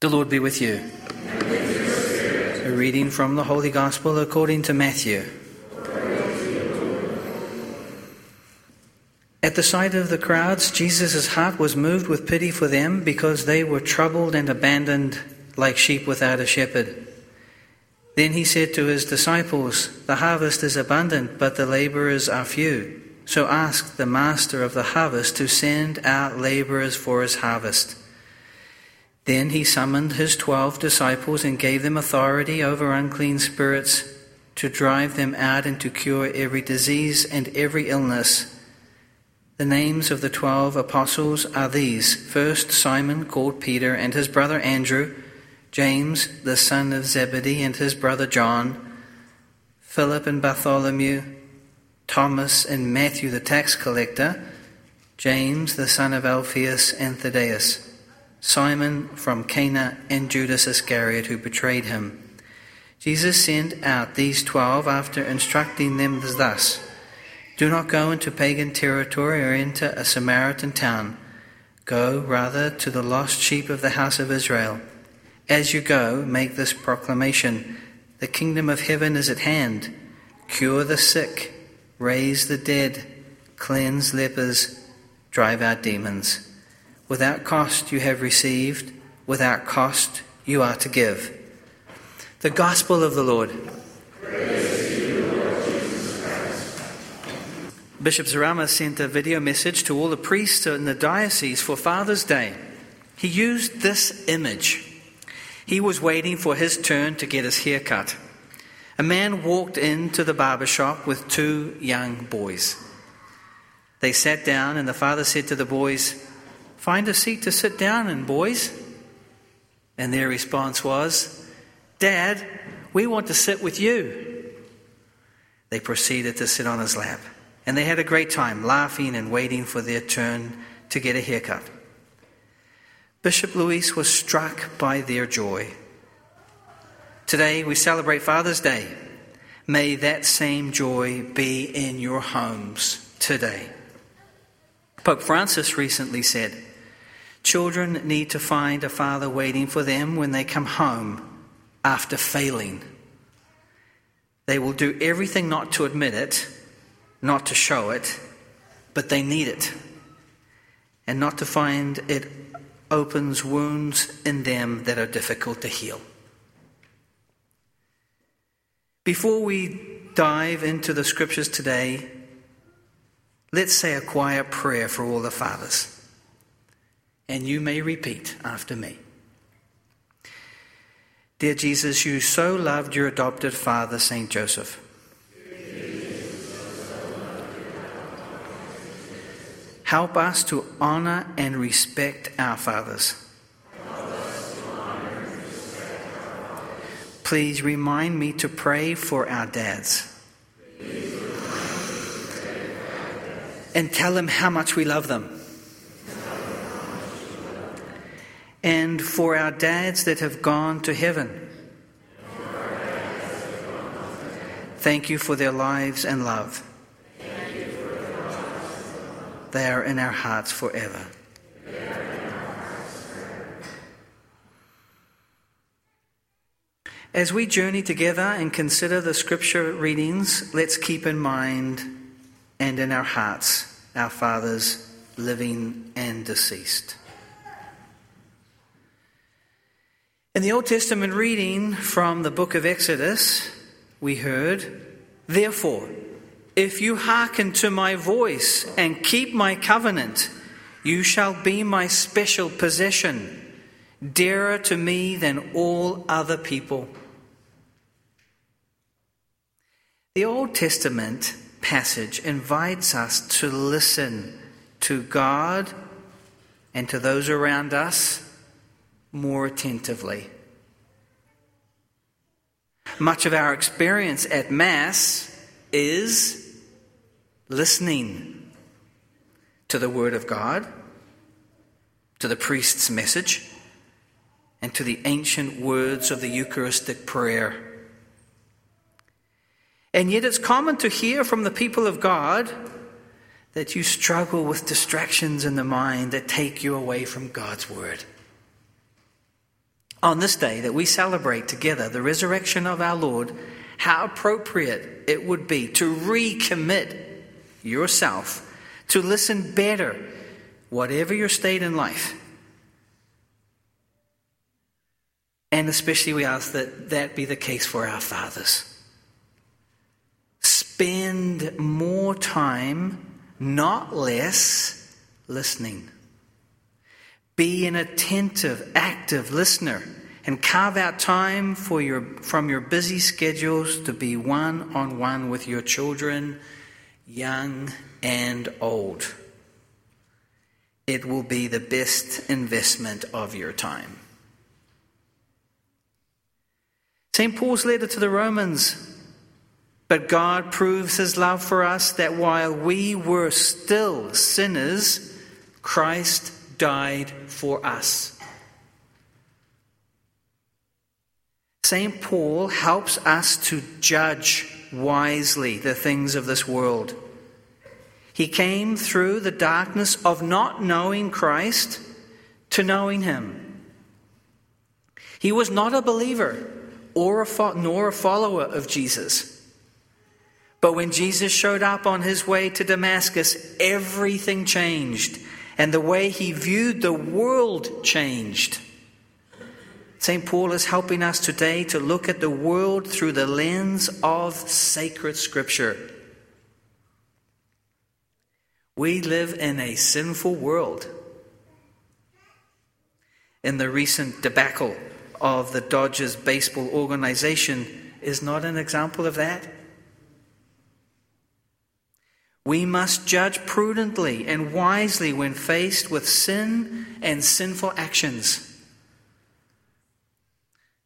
The Lord be with you. A reading from the Holy Gospel according to Matthew. At the sight of the crowds, Jesus' heart was moved with pity for them because they were troubled and abandoned like sheep without a shepherd. Then he said to his disciples, The harvest is abundant, but the laborers are few. So ask the master of the harvest to send out laborers for his harvest. Then he summoned his twelve disciples and gave them authority over unclean spirits to drive them out and to cure every disease and every illness. The names of the twelve apostles are these First, Simon, called Peter, and his brother Andrew, James, the son of Zebedee, and his brother John, Philip and Bartholomew, Thomas and Matthew, the tax collector, James, the son of Alphaeus and Thaddeus, Simon from Cana, and Judas Iscariot, who betrayed him. Jesus sent out these twelve after instructing them thus. Do not go into pagan territory or into a Samaritan town. Go rather to the lost sheep of the house of Israel. As you go, make this proclamation The kingdom of heaven is at hand. Cure the sick, raise the dead, cleanse lepers, drive out demons. Without cost you have received, without cost you are to give. The Gospel of the Lord. Bishop Zarama sent a video message to all the priests in the diocese for Father's Day. He used this image. He was waiting for his turn to get his hair cut. A man walked into the barber shop with two young boys. They sat down, and the father said to the boys, Find a seat to sit down in, boys. And their response was, Dad, we want to sit with you. They proceeded to sit on his lap. And they had a great time laughing and waiting for their turn to get a haircut. Bishop Luis was struck by their joy. Today we celebrate Father's Day. May that same joy be in your homes today. Pope Francis recently said, Children need to find a father waiting for them when they come home after failing. They will do everything not to admit it not to show it, but they need it. And not to find it opens wounds in them that are difficult to heal. Before we dive into the scriptures today, let's say a quiet prayer for all the fathers. And you may repeat after me. Dear Jesus, you so loved your adopted father, St. Joseph. Help us to honor and respect our fathers. Please remind me to pray for our dads. And tell them how much we love them. And for our dads that have gone to heaven. Thank you for their lives and love. They are in our hearts forever. As we journey together and consider the scripture readings, let's keep in mind and in our hearts our fathers, living and deceased. In the Old Testament reading from the book of Exodus, we heard, Therefore, if you hearken to my voice and keep my covenant, you shall be my special possession, dearer to me than all other people. The Old Testament passage invites us to listen to God and to those around us more attentively. Much of our experience at Mass is listening to the Word of God, to the priest's message, and to the ancient words of the Eucharistic prayer. And yet, it's common to hear from the people of God that you struggle with distractions in the mind that take you away from God's Word. On this day that we celebrate together the resurrection of our Lord, how appropriate it would be to recommit yourself to listen better, whatever your state in life. And especially, we ask that that be the case for our fathers. Spend more time, not less, listening. Be an attentive, active listener and carve out time for your, from your busy schedules to be one on one with your children, young and old. It will be the best investment of your time. St. Paul's letter to the Romans. But God proves his love for us that while we were still sinners, Christ died for us. St. Paul helps us to judge wisely the things of this world. He came through the darkness of not knowing Christ to knowing Him. He was not a believer or a fo- nor a follower of Jesus. But when Jesus showed up on his way to Damascus, everything changed and the way he viewed the world changed. St. Paul is helping us today to look at the world through the lens of sacred scripture. We live in a sinful world. In the recent debacle of the Dodgers baseball organization is not an example of that. We must judge prudently and wisely when faced with sin and sinful actions.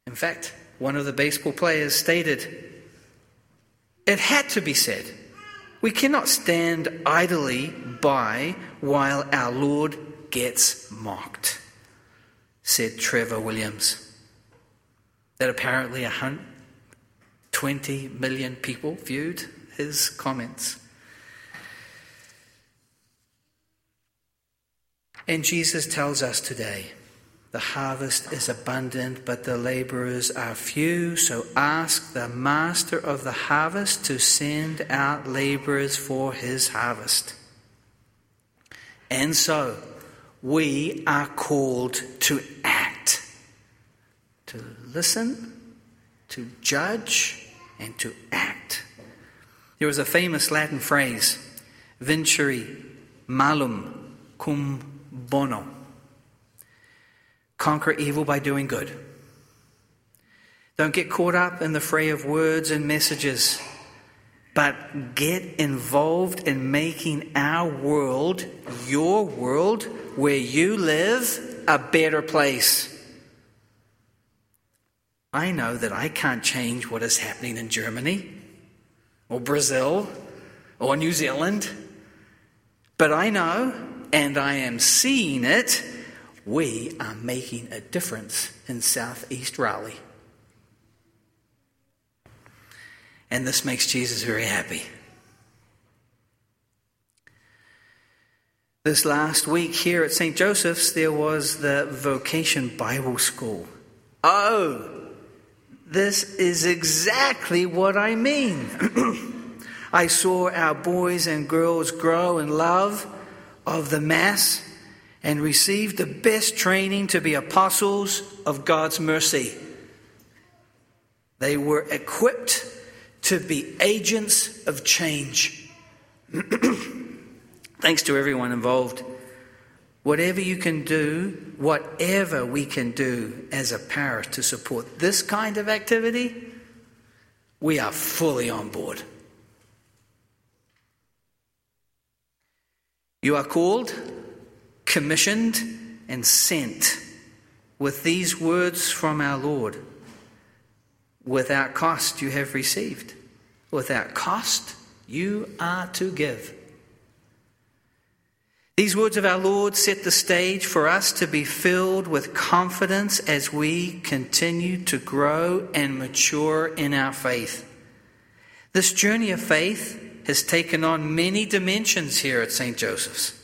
In fact, one of the baseball players stated, It had to be said. We cannot stand idly by while our Lord gets mocked, said Trevor Williams. That apparently 120 million people viewed his comments. And Jesus tells us today the harvest is abundant, but the laborers are few. So ask the master of the harvest to send out laborers for his harvest. And so we are called to act, to listen, to judge, and to act. There was a famous Latin phrase, vincere malum cum bono. Conquer evil by doing good. Don't get caught up in the fray of words and messages, but get involved in making our world, your world, where you live, a better place. I know that I can't change what is happening in Germany or Brazil or New Zealand, but I know and I am seeing it, we are making a difference in southeast Raleigh. And this makes Jesus very happy. This last week here at St. Joseph's, there was the Vocation Bible School. Oh, this is exactly what I mean. I saw our boys and girls grow in love of the Mass and received the best training to be apostles of God's mercy. They were equipped to be agents of change. Thanks to everyone involved. Whatever you can do, whatever we can do as a parish to support this kind of activity, we are fully on board. You are called, commissioned, and sent with these words from our Lord Without cost you have received, without cost you are to give. These words of our Lord set the stage for us to be filled with confidence as we continue to grow and mature in our faith. This journey of faith has taken on many dimensions here at St. Joseph's.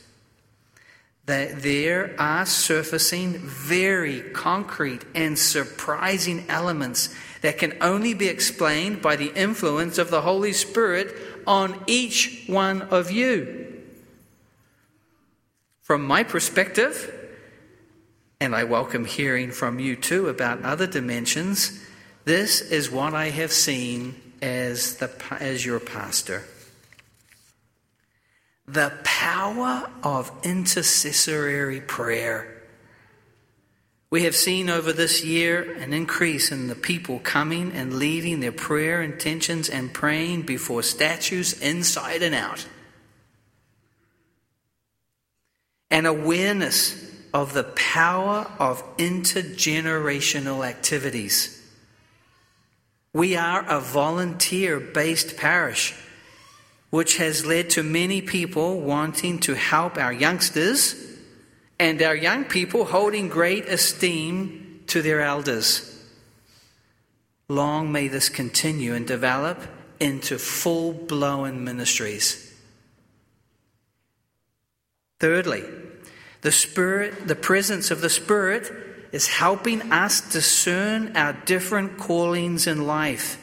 that there are surfacing very concrete and surprising elements that can only be explained by the influence of the Holy Spirit on each one of you. From my perspective, and I welcome hearing from you too about other dimensions, this is what I have seen as, the, as your pastor. The power of intercessory prayer. We have seen over this year an increase in the people coming and leaving their prayer intentions and praying before statues inside and out. An awareness of the power of intergenerational activities. We are a volunteer based parish, which has led to many people wanting to help our youngsters and our young people holding great esteem to their elders. Long may this continue and develop into full blown ministries. Thirdly, the Spirit, the presence of the Spirit, is helping us discern our different callings in life.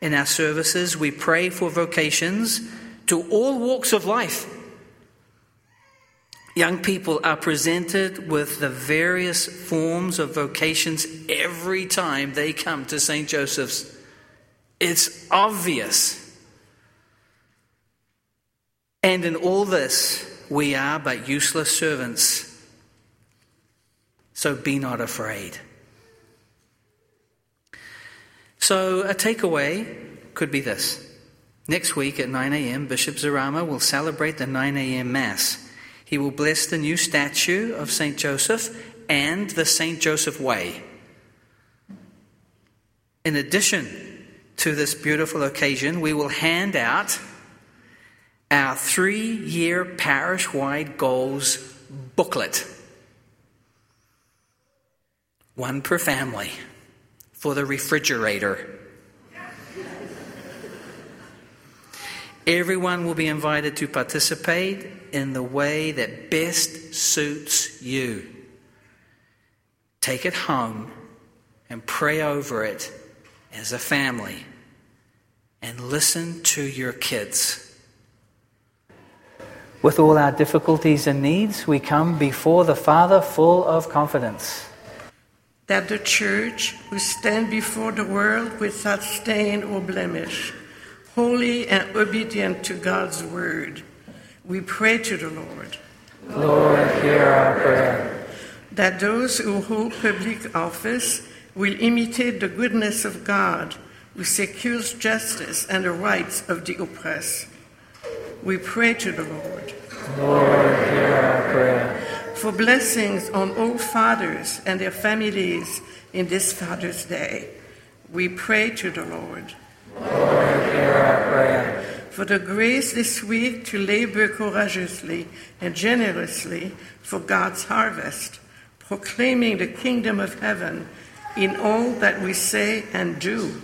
In our services, we pray for vocations to all walks of life. Young people are presented with the various forms of vocations every time they come to St. Joseph's. It's obvious. And in all this, we are but useless servants. So be not afraid. So, a takeaway could be this. Next week at 9 a.m., Bishop Zarama will celebrate the 9 a.m. Mass. He will bless the new statue of St. Joseph and the St. Joseph Way. In addition to this beautiful occasion, we will hand out our three year parish wide goals booklet. One per family for the refrigerator. Everyone will be invited to participate in the way that best suits you. Take it home and pray over it as a family and listen to your kids. With all our difficulties and needs, we come before the Father full of confidence. That the Church will stand before the world without stain or blemish, holy and obedient to God's word. We pray to the Lord. Lord, hear our prayer. That those who hold public office will imitate the goodness of God, who secures justice and the rights of the oppressed we pray to the Lord. Lord, hear our prayer. For blessings on all fathers and their families in this Father's Day, we pray to the Lord. Lord, hear our prayer. For the grace this week to labor courageously and generously for God's harvest, proclaiming the kingdom of heaven in all that we say and do,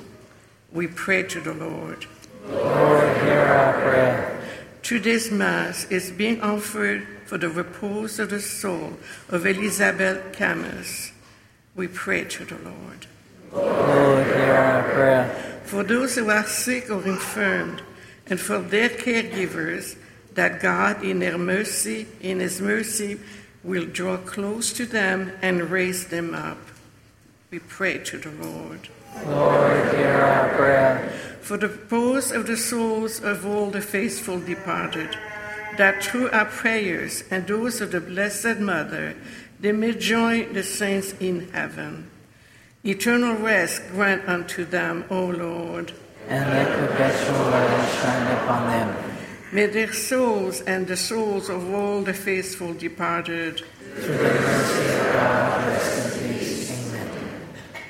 we pray to the Lord. Lord, hear our prayer. Today's Mass is being offered for the repose of the soul of Elizabeth Camus. We pray to the Lord. Lord, hear our prayer. For those who are sick or infirmed, and for their caregivers, that God, in their mercy, in His mercy, will draw close to them and raise them up. We pray to the Lord. Lord, hear our prayer for the repose of the souls of all the faithful departed, that through our prayers and those of the Blessed Mother, they may join the saints in heaven. Eternal rest grant unto them, O Lord. And let perpetual light shine upon them. May their souls and the souls of all the faithful departed, through the mercy of God, rest in peace. Amen.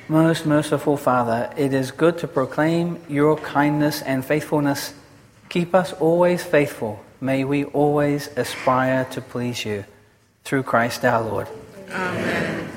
Most merciful Father, it is good to proclaim your kindness and faithfulness. Keep us always faithful. May we always aspire to please you. Through Christ our Lord. Amen.